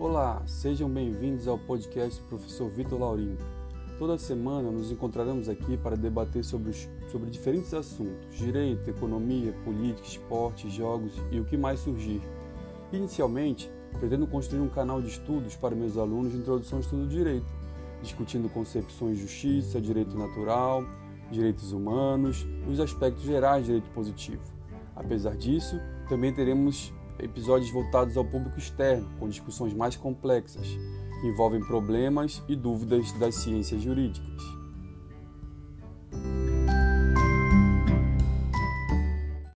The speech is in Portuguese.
Olá, sejam bem-vindos ao podcast do professor Vitor Laurindo. Toda semana nos encontraremos aqui para debater sobre, os, sobre diferentes assuntos: direito, economia, política, esporte, jogos e o que mais surgir. Inicialmente, pretendo construir um canal de estudos para meus alunos de introdução ao estudo do direito, discutindo concepções de justiça, direito natural, direitos humanos e os aspectos gerais de direito positivo. Apesar disso, também teremos episódios voltados ao público externo, com discussões mais complexas, que envolvem problemas e dúvidas das ciências jurídicas.